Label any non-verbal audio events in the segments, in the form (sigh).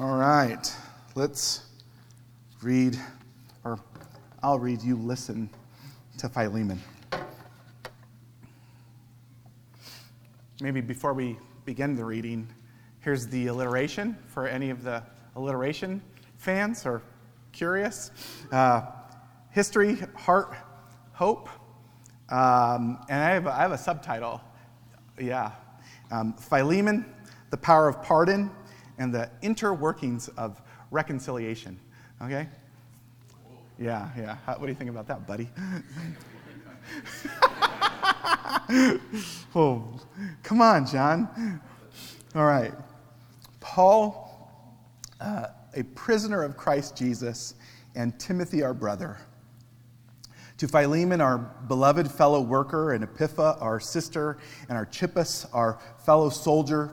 All right, let's read, or I'll read, you listen to Philemon. Maybe before we begin the reading, here's the alliteration for any of the alliteration fans or curious. Uh, history, heart, hope. Um, and I have, a, I have a subtitle. Yeah. Um, Philemon, the power of pardon, and the interworkings of reconciliation. Okay? Yeah, yeah. How, what do you think about that, buddy? (laughs) oh, come on, John. All right. Paul, uh, a prisoner of Christ Jesus, and Timothy, our brother. To Philemon, our beloved fellow worker, and Apphia, our sister, and Archippus, our fellow soldier,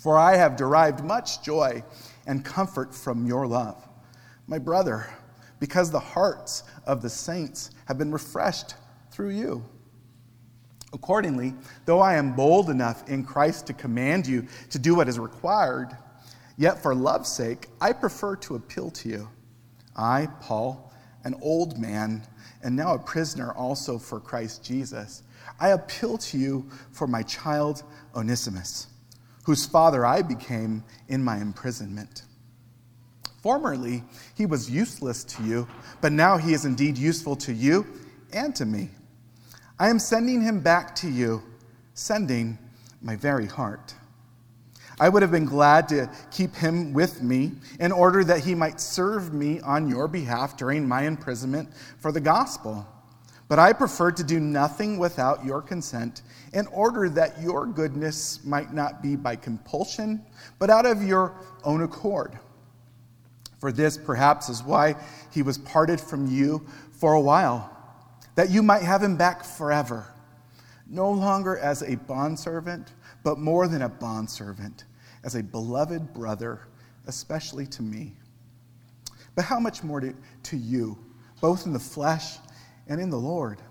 For I have derived much joy and comfort from your love, my brother, because the hearts of the saints have been refreshed through you. Accordingly, though I am bold enough in Christ to command you to do what is required, yet for love's sake, I prefer to appeal to you. I, Paul, an old man, and now a prisoner also for Christ Jesus, I appeal to you for my child Onesimus whose father I became in my imprisonment. Formerly, he was useless to you, but now he is indeed useful to you and to me. I am sending him back to you, sending my very heart. I would have been glad to keep him with me in order that he might serve me on your behalf during my imprisonment for the gospel. But I prefer to do nothing without your consent, in order that your goodness might not be by compulsion, but out of your own accord. For this, perhaps, is why he was parted from you for a while, that you might have him back forever, no longer as a bondservant, but more than a bondservant, as a beloved brother, especially to me. But how much more to, to you, both in the flesh and in the Lord.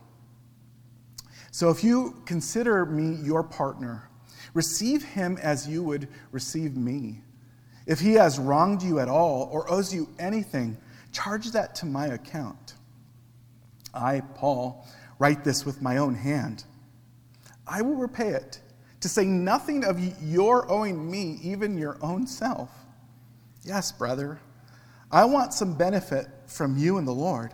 So if you consider me your partner, receive him as you would receive me. If he has wronged you at all or owes you anything, charge that to my account. I, Paul, write this with my own hand. I will repay it, to say nothing of your owing me, even your own self. Yes, brother, I want some benefit from you and the Lord.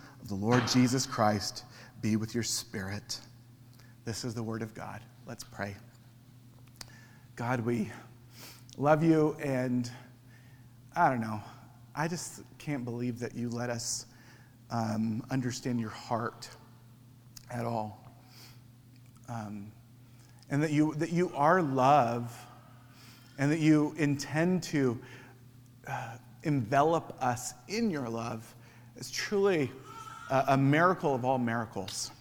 of the Lord Jesus Christ be with your spirit. This is the word of God. Let's pray. God, we love you, and I don't know, I just can't believe that you let us um, understand your heart at all. Um, and that you, that you are love, and that you intend to uh, envelop us in your love is truly a miracle of all miracles.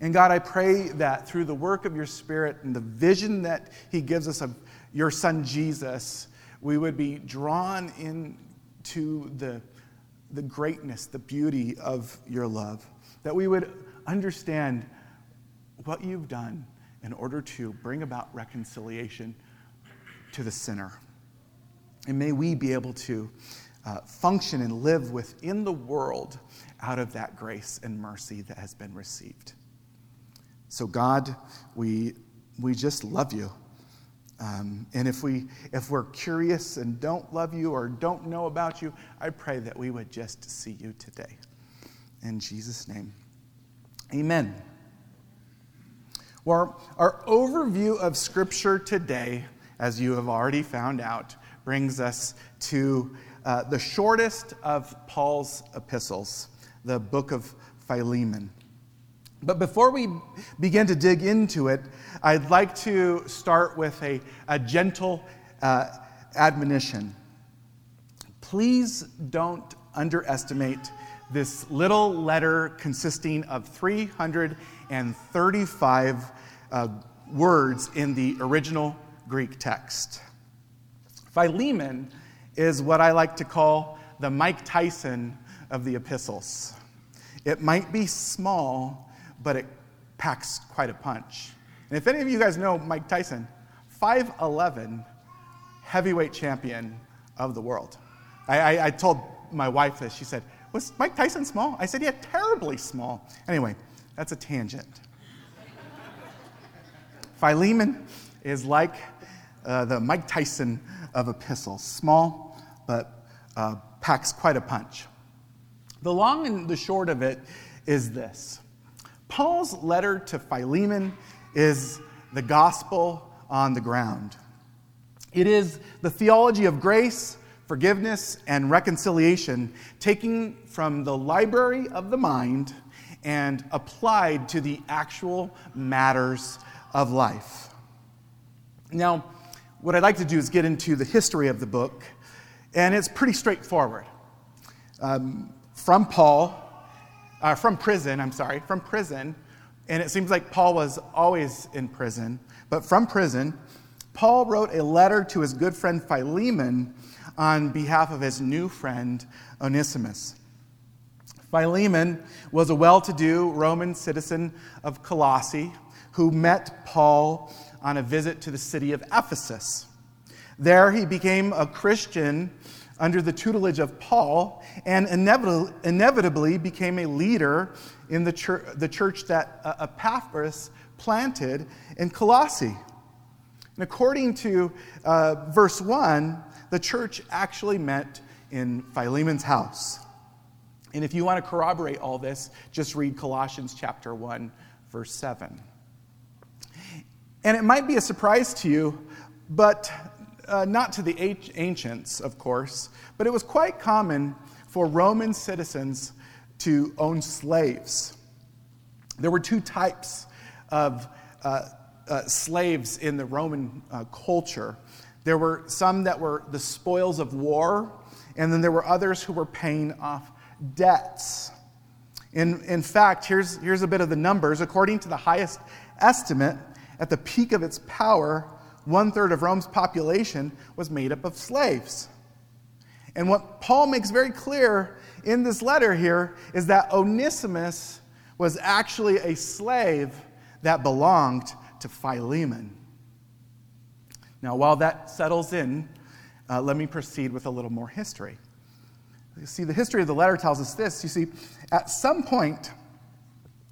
And God, I pray that through the work of your Spirit and the vision that He gives us of your Son Jesus, we would be drawn into the, the greatness, the beauty of your love. That we would understand what you've done in order to bring about reconciliation to the sinner. And may we be able to uh, function and live within the world out of that grace and mercy that has been received. So, God, we, we just love you. Um, and if, we, if we're curious and don't love you or don't know about you, I pray that we would just see you today. In Jesus' name, amen. Well, our overview of Scripture today, as you have already found out, brings us to uh, the shortest of Paul's epistles, the book of Philemon. But before we begin to dig into it, I'd like to start with a, a gentle uh, admonition. Please don't underestimate this little letter consisting of 335 uh, words in the original Greek text. Philemon is what I like to call the Mike Tyson of the epistles. It might be small, but it packs quite a punch. And if any of you guys know Mike Tyson, 5'11 heavyweight champion of the world. I, I, I told my wife this. She said, Was Mike Tyson small? I said, Yeah, terribly small. Anyway, that's a tangent. Philemon is like uh, the Mike Tyson of epistles small, but uh, packs quite a punch. The long and the short of it is this Paul's letter to Philemon is the gospel on the ground. It is the theology of grace, forgiveness, and reconciliation taken from the library of the mind and applied to the actual matters of life. Now, what I'd like to do is get into the history of the book, and it's pretty straightforward. Um, from Paul, uh, from prison, I'm sorry, from prison, and it seems like Paul was always in prison, but from prison, Paul wrote a letter to his good friend Philemon on behalf of his new friend Onesimus. Philemon was a well to do Roman citizen of Colossae who met Paul on a visit to the city of Ephesus. There he became a Christian under the tutelage of Paul and inevitably became a leader in the church, the church that uh, Epaphras planted in Colossae. And according to uh, verse 1, the church actually met in Philemon's house. And if you want to corroborate all this, just read Colossians chapter 1, verse 7. And it might be a surprise to you, but uh, not to the ancients, of course, but it was quite common for Roman citizens to own slaves. There were two types of uh, uh, slaves in the Roman uh, culture. There were some that were the spoils of war, and then there were others who were paying off debts. In, in fact, here's, here's a bit of the numbers. According to the highest estimate, at the peak of its power, one third of Rome's population was made up of slaves. And what Paul makes very clear in this letter here is that Onesimus was actually a slave that belonged to Philemon. Now, while that settles in, uh, let me proceed with a little more history. You see, the history of the letter tells us this. You see, at some point,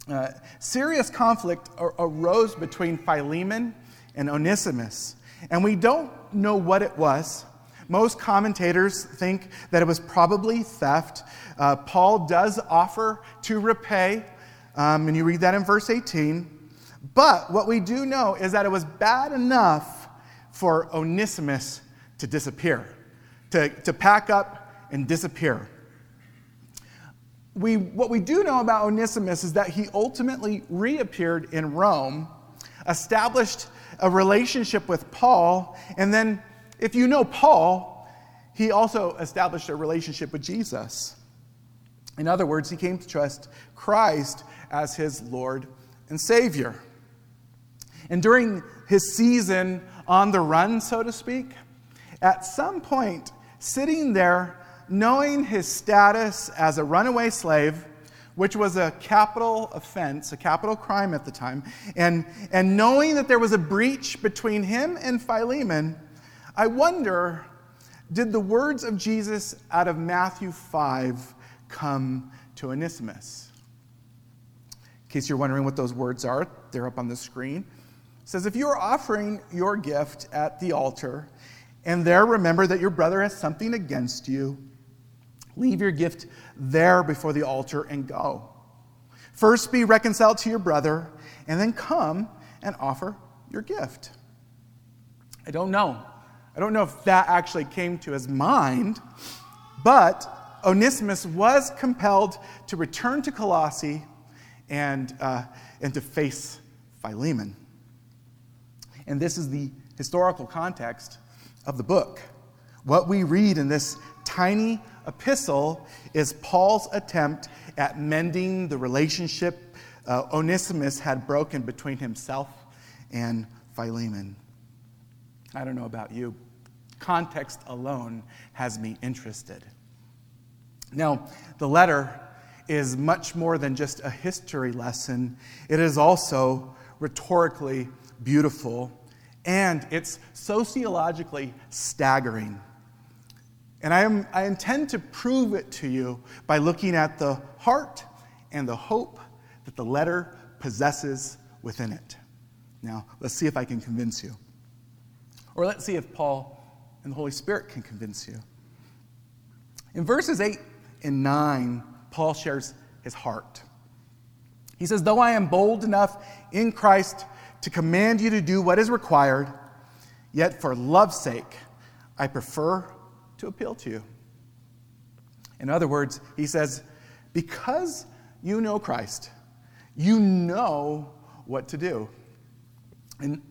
uh, serious conflict arose between Philemon and Onesimus. And we don't know what it was. Most commentators think that it was probably theft. Uh, Paul does offer to repay, um, and you read that in verse 18. But what we do know is that it was bad enough for Onesimus to disappear, to, to pack up and disappear. We, what we do know about Onesimus is that he ultimately reappeared in Rome, established a relationship with Paul. And then, if you know Paul, he also established a relationship with Jesus. In other words, he came to trust Christ as his Lord and Savior. And during his season on the run, so to speak, at some point, sitting there, knowing his status as a runaway slave, which was a capital offense, a capital crime at the time, and, and knowing that there was a breach between him and Philemon, I wonder did the words of Jesus out of Matthew 5 come to Onesimus? In case you're wondering what those words are, they're up on the screen. says, If you are offering your gift at the altar, and there remember that your brother has something against you, leave your gift there before the altar and go. First be reconciled to your brother, and then come and offer your gift. I don't know. I don't know if that actually came to his mind, but Onesimus was compelled to return to Colossae and, uh, and to face Philemon. And this is the historical context of the book. What we read in this tiny epistle is Paul's attempt at mending the relationship uh, Onesimus had broken between himself and Philemon. I don't know about you. Context alone has me interested. Now, the letter is much more than just a history lesson, it is also rhetorically beautiful and it's sociologically staggering. And I, am, I intend to prove it to you by looking at the heart and the hope that the letter possesses within it. Now, let's see if I can convince you. Or let's see if Paul and the Holy Spirit can convince you. In verses 8 and 9, Paul shares his heart. He says, Though I am bold enough in Christ to command you to do what is required, yet for love's sake, I prefer to appeal to you. In other words, he says, because you know Christ, you know what to do. And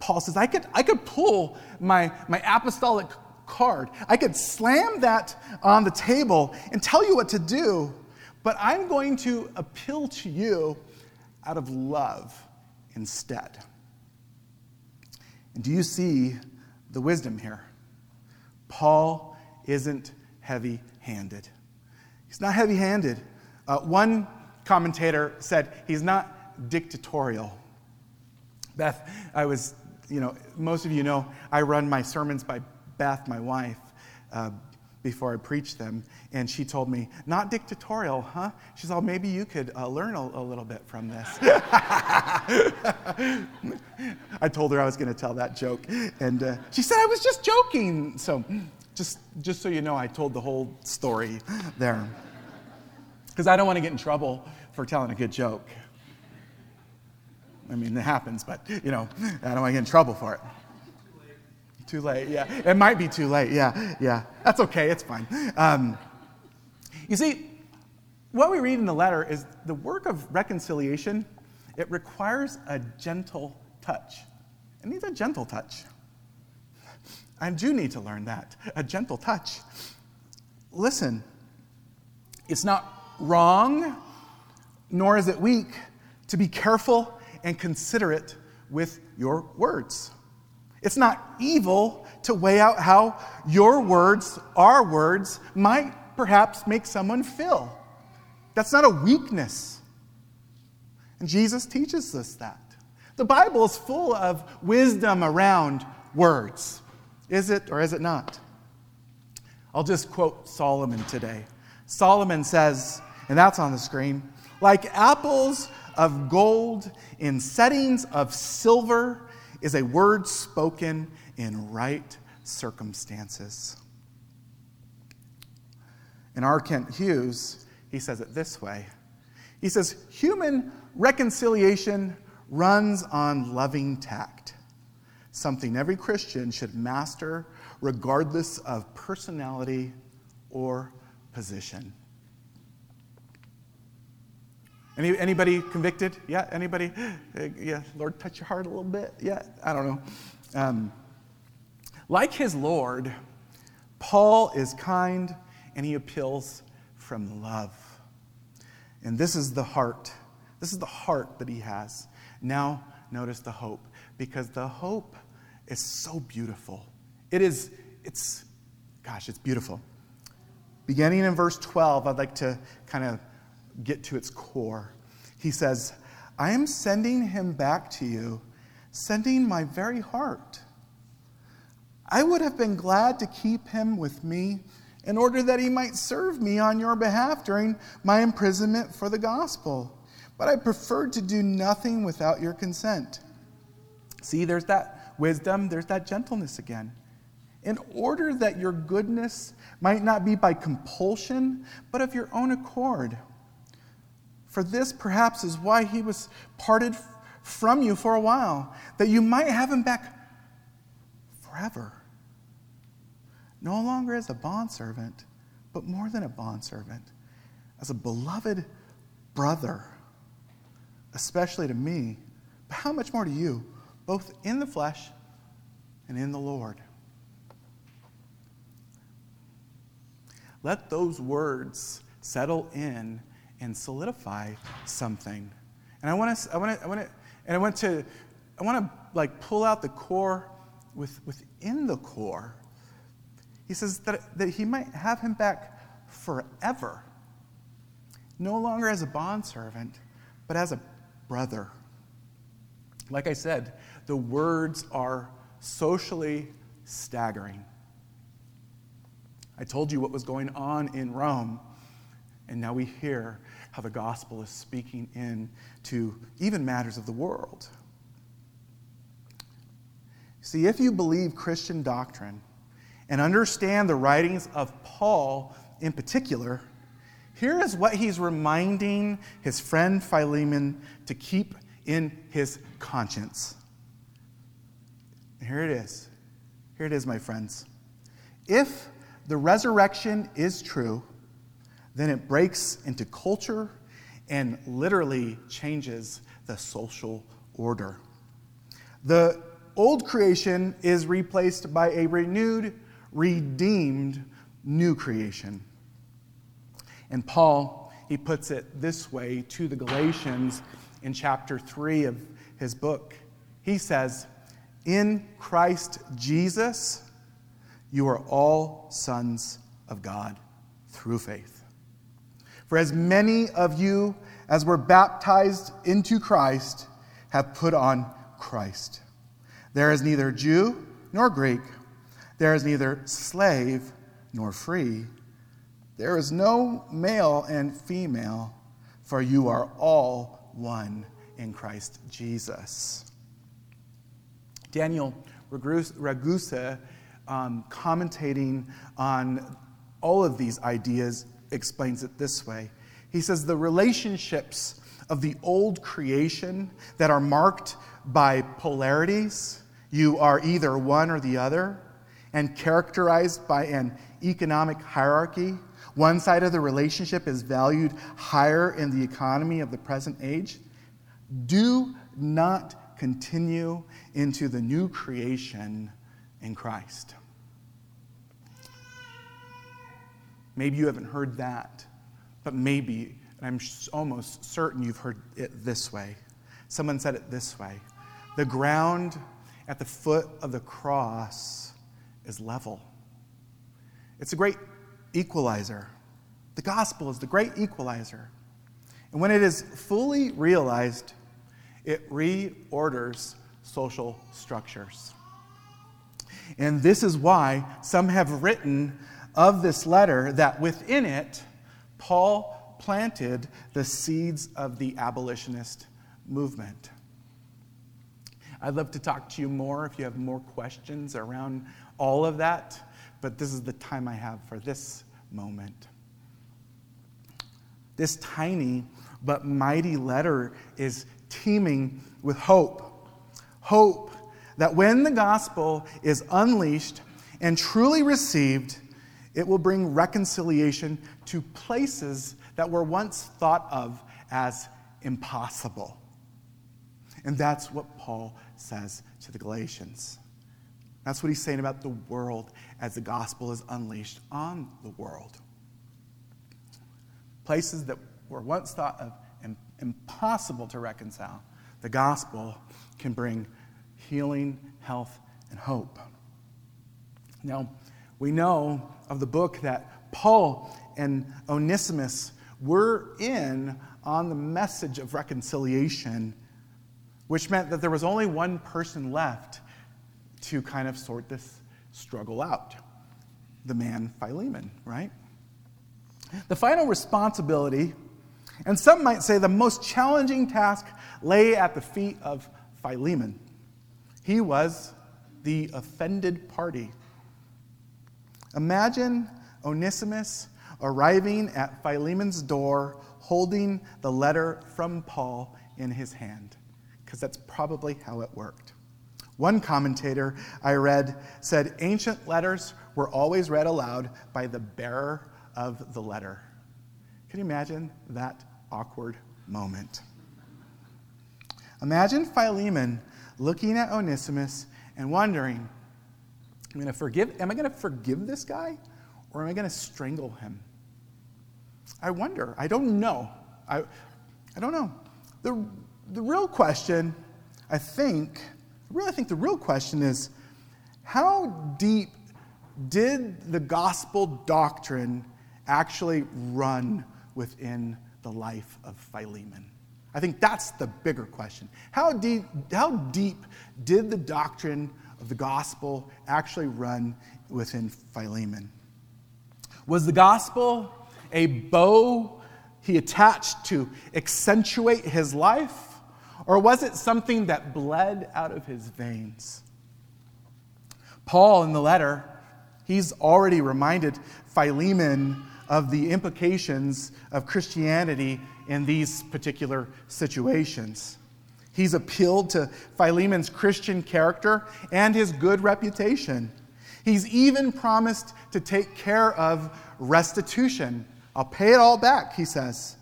Paul says, I could, I could pull my, my apostolic card, I could slam that on the table and tell you what to do, but I'm going to appeal to you out of love instead. And do you see the wisdom here? Paul isn't heavy handed. He's not heavy handed. Uh, one commentator said he's not dictatorial. Beth, I was, you know, most of you know I run my sermons by Beth, my wife. Uh, before I preach them, and she told me, Not dictatorial, huh? She said, oh, Maybe you could uh, learn a, a, little bit from this. (laughs) I told her I was going to tell that joke, and uh, she said, I was just joking. So, just, just so you know, I told the whole story there. Because I don't want to get in trouble for telling a good joke. I mean, it happens, but, you know, I don't want to get in trouble for it. Too late, yeah. It might be too late, yeah, yeah. That's okay, it's fine. Um, you see, what we read in the letter is the work of reconciliation, it requires a gentle touch. It needs a gentle touch. I do need to learn that a gentle touch. Listen, it's not wrong, nor is it weak to be careful and considerate with your words. It's not evil to weigh out how your words, our words, might perhaps make someone feel. That's not a weakness. And Jesus teaches us that. The Bible is full of wisdom around words. Is it or is it not? I'll just quote Solomon today. Solomon says, and that's on the screen, like apples of gold in settings of silver is a word spoken in right circumstances. In R. Kent Hughes, he says it this way He says, Human reconciliation runs on loving tact, something every Christian should master regardless of personality or position. Any, anybody convicted? Yeah, anybody? Uh, yeah, Lord, touch your heart a little bit? Yeah, I don't know. Um, like his Lord, Paul is kind and he appeals from love. And this is the heart. This is the heart that he has. Now, notice the hope, because the hope is so beautiful. It is, it's, gosh, it's beautiful. Beginning in verse 12, I'd like to kind of get to its core. He says, I am sending him back to you, sending my very heart. I would have been glad to keep him with me in order that he might serve me on your behalf during my imprisonment for the gospel. But I preferred to do nothing without your consent. See, there's that wisdom, there's that gentleness again. In order that your goodness might not be by compulsion, but of your own accord. For this perhaps is why he was parted from you for a while, that you might have him back forever. No longer as a bondservant, but more than a bondservant, as a beloved brother, especially to me, but how much more to you, both in the flesh and in the Lord. Let those words settle in and solidify something. And I want to, I want to, I want to, and I want to, I want to like pull out the core with, within the core. He says that, that he might have him back forever, no longer as a bondservant, but as a brother. Like I said, the words are socially staggering. I told you what was going on in Rome, and now we hear how the gospel is speaking in to even matters of the world. See, if you believe Christian doctrine and understand the writings of Paul in particular, here is what he's reminding his friend Philemon to keep in his conscience. Here it is. Here it is, my friends. If the resurrection is true, then it breaks into culture and literally changes the social order. The old creation is replaced by a renewed, redeemed new creation. And Paul, he puts it this way to the Galatians in chapter 3 of his book. He says, In Christ Jesus, you are all sons of God through faith. For as many of you as were baptized into Christ have put on Christ. There is neither Jew nor Greek, there is neither slave nor free, there is no male and female, for you are all one in Christ Jesus. Daniel Ragusa um, commentating on all of these ideas, explains it this way. He says the relationships of the old creation that are marked by polarities, you are either one or the other, and characterized by an economic hierarchy. One side of the relationship is valued higher in the economy of the present age. Do not continue into the new creation in Christ. Maybe you haven't heard that, but maybe, and I'm almost certain you've heard it this way. Someone said it this way The ground at the foot of the cross is level. It's a great equalizer. The gospel is the great equalizer. And when it is fully realized, it reorders social structures. And this is why some have written of this letter that within it, Paul planted the seeds of the abolitionist movement. I'd love to talk to you more if you have more questions around all of that, but this is the time I have for this moment. This tiny but mighty letter is teeming with hope. Hope that when the gospel is unleashed and truly received, it will bring reconciliation to places that were once thought of as impossible. And that's what Paul says to the Galatians. That's what he's saying about the world as the gospel is unleashed on the world. Places that were once thought of impossible to reconcile, the gospel can bring healing, health, and hope. Now, we know of the book that Paul and Onesimus were in on the message of reconciliation, which meant that there was only one person left to kind of sort this struggle out the man Philemon, right? The final responsibility, and some might say the most challenging task, lay at the feet of Philemon. He was the offended party. Imagine Onesimus arriving at Philemon's door holding the letter from Paul in his hand, because that's probably how it worked. One commentator I read said ancient letters were always read aloud by the bearer of the letter. Can you imagine that awkward moment? Imagine Philemon looking at Onesimus and wondering, am I going to forgive, am I going to forgive this guy or am I going to strangle him? I wonder. I don't know. I, I don't know. The, the real question, I think, really, I think the real question is how deep did the gospel doctrine actually run within the life of Philemon? I think that's the bigger question. How deep, how deep did the doctrine of the gospel actually run within Philemon? Was the gospel a bow he attached to accentuate his life? Or was it something that bled out of his veins? Paul, in the letter, he's already reminded Philemon of the implications of Christianity in these particular situations. He's appealed to Philemon's Christian character and his good reputation. He's even promised to take care of restitution. I'll pay it all back, he says.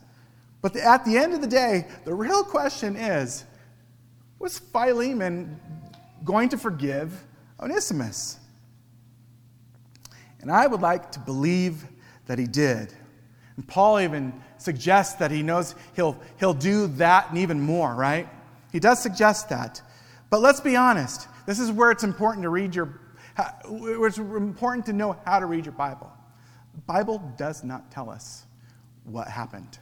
But the, at the end of the day, the real question is was Philemon going to forgive Onesimus? And I would like to believe that he did. And Paul even suggests that he knows he'll, he'll do that and even more, right? He does suggest that. But let's be honest. This is where it's important to read your, it's important to know how to read your Bible. The Bible does not tell us what happened.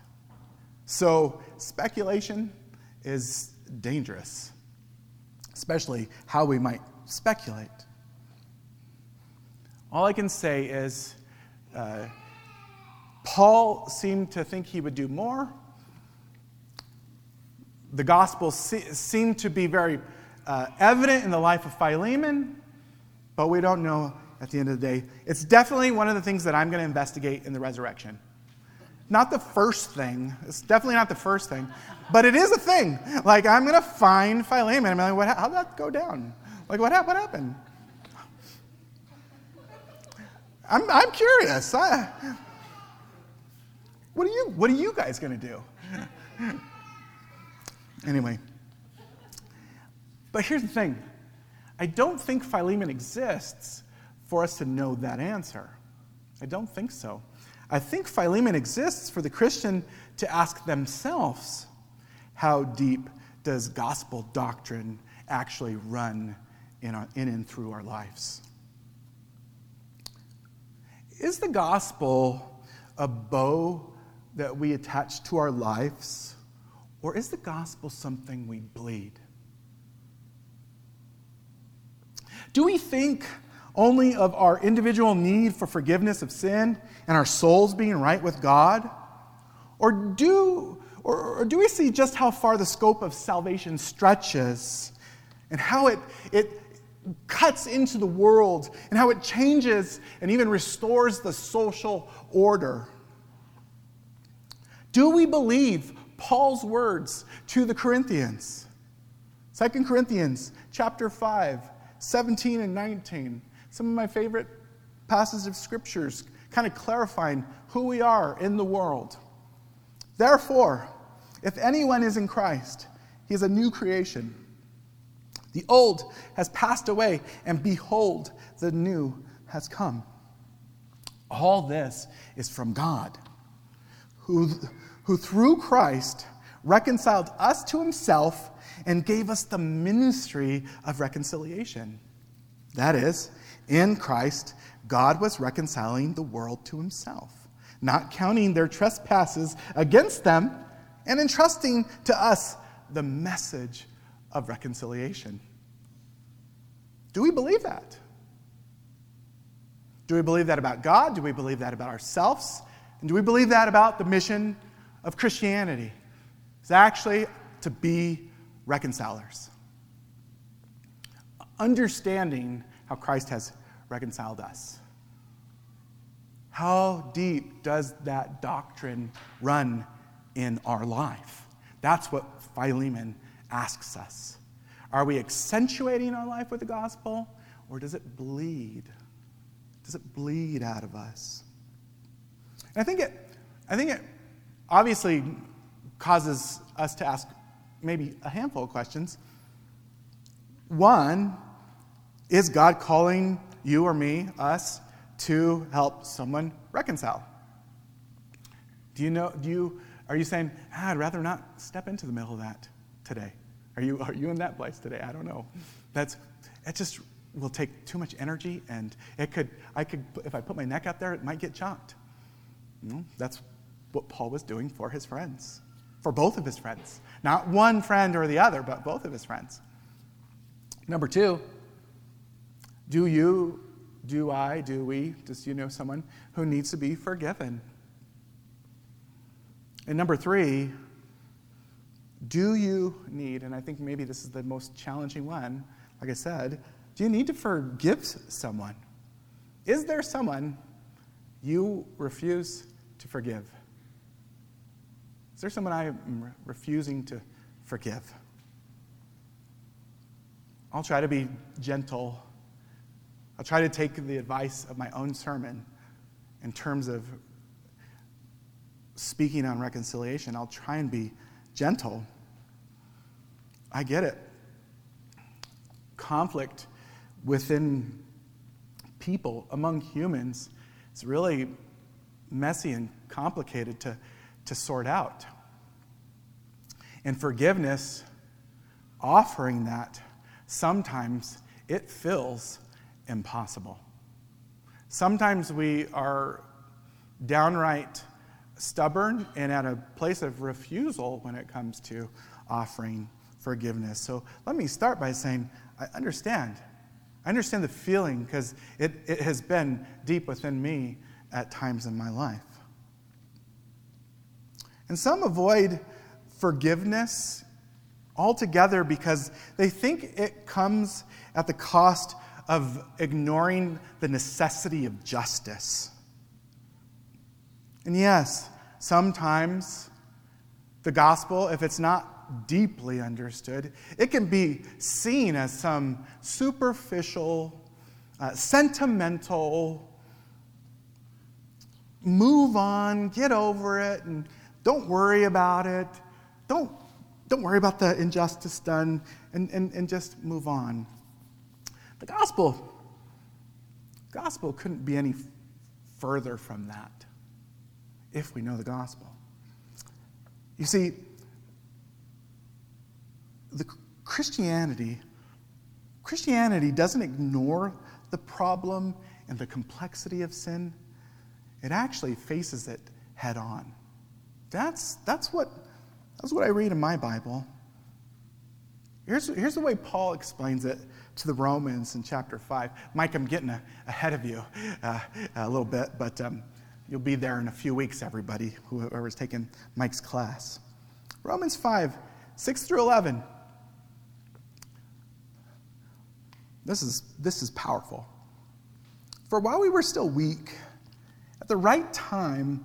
So, speculation is dangerous, especially how we might speculate. All I can say is uh, Paul seemed to think he would do more. The gospel se- seemed to be very uh, evident in the life of Philemon, but we don't know at the end of the day. It's definitely one of the things that I'm going to investigate in the resurrection. Not the first thing. It's definitely not the first thing, but it is a thing. Like, I'm going to find Philemon. I'm like, what, how'd that go down? Like, what, what happened? I'm, I'm curious. I, what, are you, what are you guys going to do? Anyway. But here's the thing I don't think Philemon exists for us to know that answer. I don't think so. I think Philemon exists for the Christian to ask themselves how deep does gospel doctrine actually run in, our, in and through our lives? Is the gospel a bow that we attach to our lives, or is the gospel something we bleed? Do we think only of our individual need for forgiveness of sin and our souls being right with God? Or do, or, or do we see just how far the scope of salvation stretches and how it, it cuts into the world and how it changes and even restores the social order? Do we believe Paul's words to the Corinthians? 2 Corinthians chapter 5, 17 and 19 some of my favorite passages of scriptures, kind of clarifying who we are in the world. Therefore, if anyone is in Christ, he is a new creation. The old has passed away, and behold, the new has come. All this is from God, who, who through Christ reconciled us to himself and gave us the ministry of reconciliation. That is, in Christ, God was reconciling the world to himself, not counting their trespasses against them, and entrusting to us the message of reconciliation. Do we believe that? Do we believe that about God? Do we believe that about ourselves? And do we believe that about the mission of Christianity? is actually to be reconcilers. understanding how Christ has reconciled us. How deep does that doctrine run in our life? That's what Philemon asks us. Are we accentuating our life with the gospel, or does it bleed? Does it bleed out of us? And I think it, I think it obviously causes us to ask maybe a handful of questions. One, is God calling you or me, us, to help someone reconcile? Do you know, do you, are you saying, ah, I'd rather not step into the middle of that today? Are you, are you in that place today? I don't know. That's, it just will take too much energy and it could, I could, if I put my neck out there, it might get chopped. You know, that's what Paul was doing for his friends, for both of his friends. Not one friend or the other, but both of his friends. Number two, do you, do I, do we, does you know someone who needs to be forgiven? And number three, do you need, and I think maybe this is the most challenging one, like I said, do you need to forgive someone? Is there someone you refuse to forgive? Is there someone I am refusing to forgive? I'll try to be gentle. I'll try to take the advice of my own sermon in terms of speaking on reconciliation. I'll try and be gentle. I get it. Conflict within people, among humans, is really messy and complicated to, to sort out. And forgiveness, offering that, sometimes it feels impossible. Sometimes we are downright stubborn and at a place of refusal when it comes to offering forgiveness. So let me start by saying, I understand. I understand the feeling because it, it has been deep within me at times in my life. And some avoid forgiveness altogether because they think it comes at the cost of ignoring the necessity of justice. And yes, sometimes the gospel, if it's not deeply understood, it can be seen as some superficial, uh, sentimental, move on, get over it, and don't worry about it. Don't, don't worry about the injustice done, and, and, and just move on. The gospel, gospel couldn't be any further from that if we know the gospel. You see, the Christianity, Christianity doesn't ignore the problem and the complexity of sin. It actually faces it head on. That's, that's, what, that's what I read in my Bible. Here's, here's the way Paul explains it to the Romans in chapter 5. Mike, I'm getting a, ahead of you uh, a little bit, but um, You'll be there in a few weeks, everybody, whoever's taking Mike's class. Romans 5, 6 through 11. This is, this is powerful. For while we were still weak, at the right time,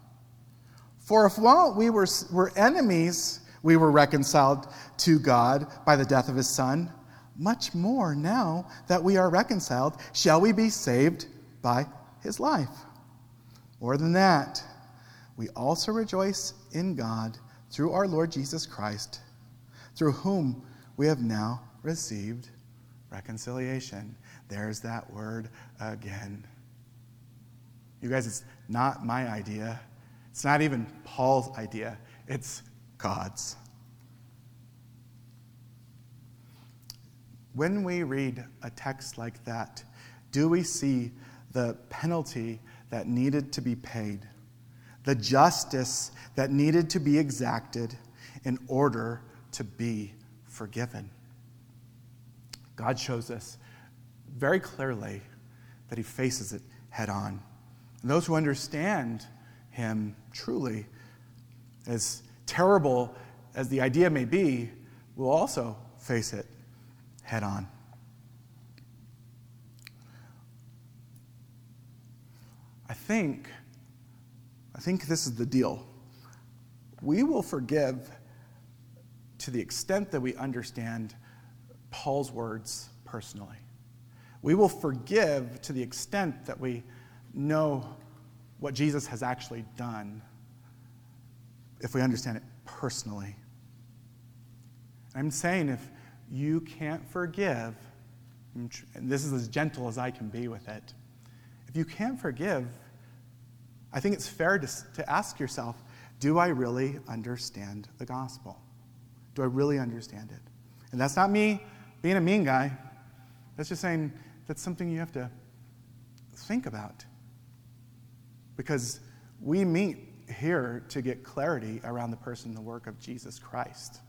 For if while we were, were enemies, we were reconciled to God by the death of his Son, much more now that we are reconciled, shall we be saved by his life. More than that, we also rejoice in God through our Lord Jesus Christ, through whom we have now received reconciliation. There's that word again. You guys, it's not my idea. It's not even Paul's idea, it's God's. When we read a text like that, Do we see the penalty that needed to be paid, the justice that needed to be exacted in order to be forgiven? God shows us very clearly that he faces it head on. And those who understand him truly, as terrible as the idea may be, we'll also face it head on. I think, I think this is the deal. We will forgive to the extent that we understand Paul's words personally. We will forgive to the extent that we know what Jesus has actually done if we understand it personally. I'm saying if you can't forgive, and this is as gentle as I can be with it, if you can't forgive, I think it's fair to, to ask yourself do I really understand the gospel? Do I really understand it? And that's not me being a mean guy. That's just saying that's something you have to think about. Because we meet here to get clarity around the person and the work of Jesus Christ.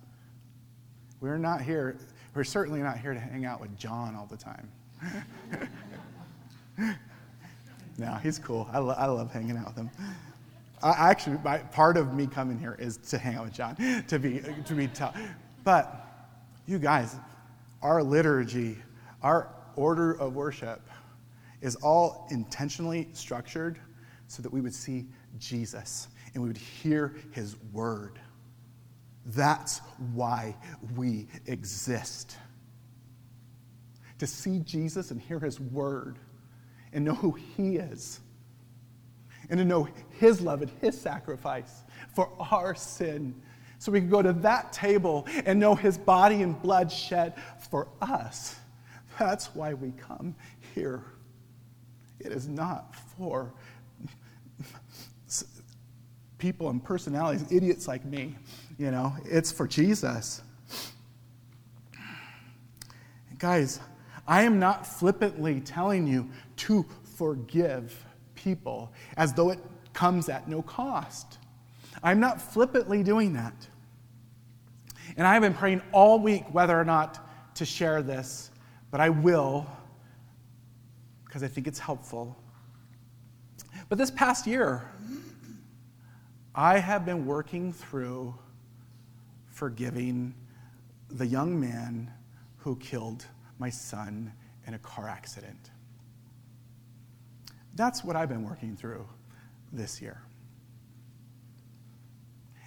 We're not here, we're certainly not here to hang out with John all the time. (laughs) no, he's cool. I, lo- I love hanging out with him. I, actually, my, part of me coming here is to hang out with John, to be, to be tough. But you guys, our liturgy, our order of worship is all intentionally structured so that we would see Jesus and we would hear his word. That's why we exist. To see Jesus and hear his word and know who he is and to know his love and his sacrifice for our sin. So we can go to that table and know his body and blood shed for us. That's why we come here. It is not for people and personalities, idiots like me. You know, it's for Jesus. Guys, I am not flippantly telling you to forgive people as though it comes at no cost. I'm not flippantly doing that. And I have been praying all week whether or not to share this, but I will because I think it's helpful. But this past year, I have been working through forgiving the young man who killed my son in a car accident. That's what I've been working through this year.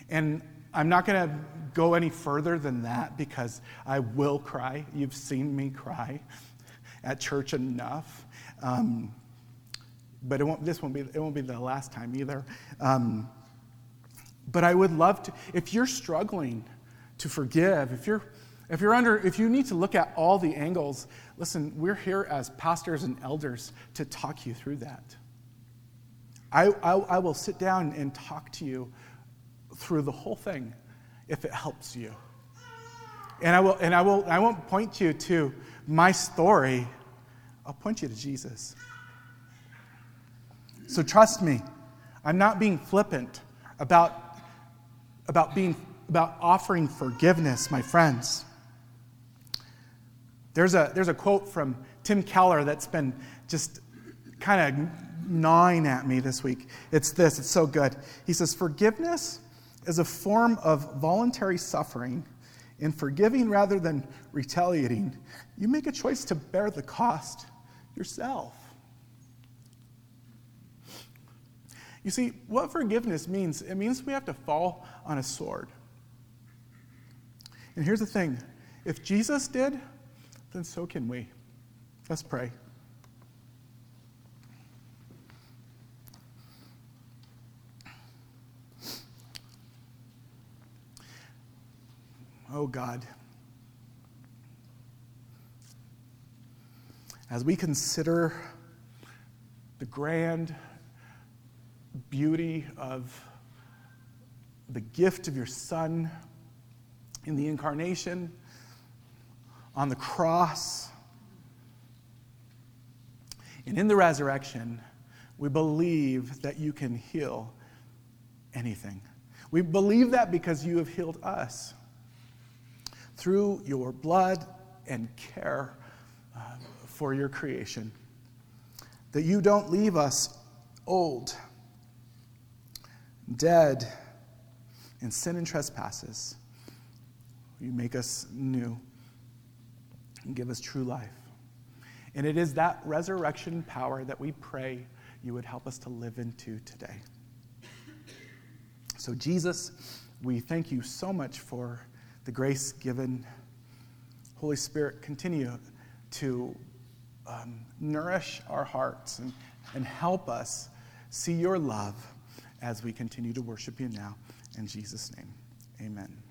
And I'm not going to go any further than that because I will cry. You've seen me cry at church enough. Um, but it won't, this won't be, it won't be the last time either. Um, but I would love to, if you're struggling to forgive, if you're, if you're under, if you need to look at all the angles, listen, we're here as pastors and elders to talk you through that. I, I, I will sit down and talk to you through the whole thing if it helps you. And I will, and I will, I won't point you to my story. I'll point you to Jesus. So trust me, I'm not being flippant about, about, being, about offering forgiveness, my friends. There's a, there's a quote from Tim Keller that's been just kind of gnawing at me this week. It's this, it's so good. He says, Forgiveness is a form of voluntary suffering. In forgiving rather than retaliating, you make a choice to bear the cost yourself. You see, what forgiveness means, it means we have to fall on a sword. And here's the thing if Jesus did, then so can we. Let's pray. Oh God, as we consider the grand beauty of the gift of your Son in the incarnation, on the cross, And in the resurrection, we believe that you can heal anything. We believe that because you have healed us through your blood and care uh, for your creation. That you don't leave us old, dead in sin and trespasses. You make us new and give us true life. And it is that resurrection power that we pray you would help us to live into today. So, Jesus, we thank you so much for the grace given. Holy Spirit, continue to um, nourish our hearts and, and help us see your love as we continue to worship you now. In Jesus' name, amen.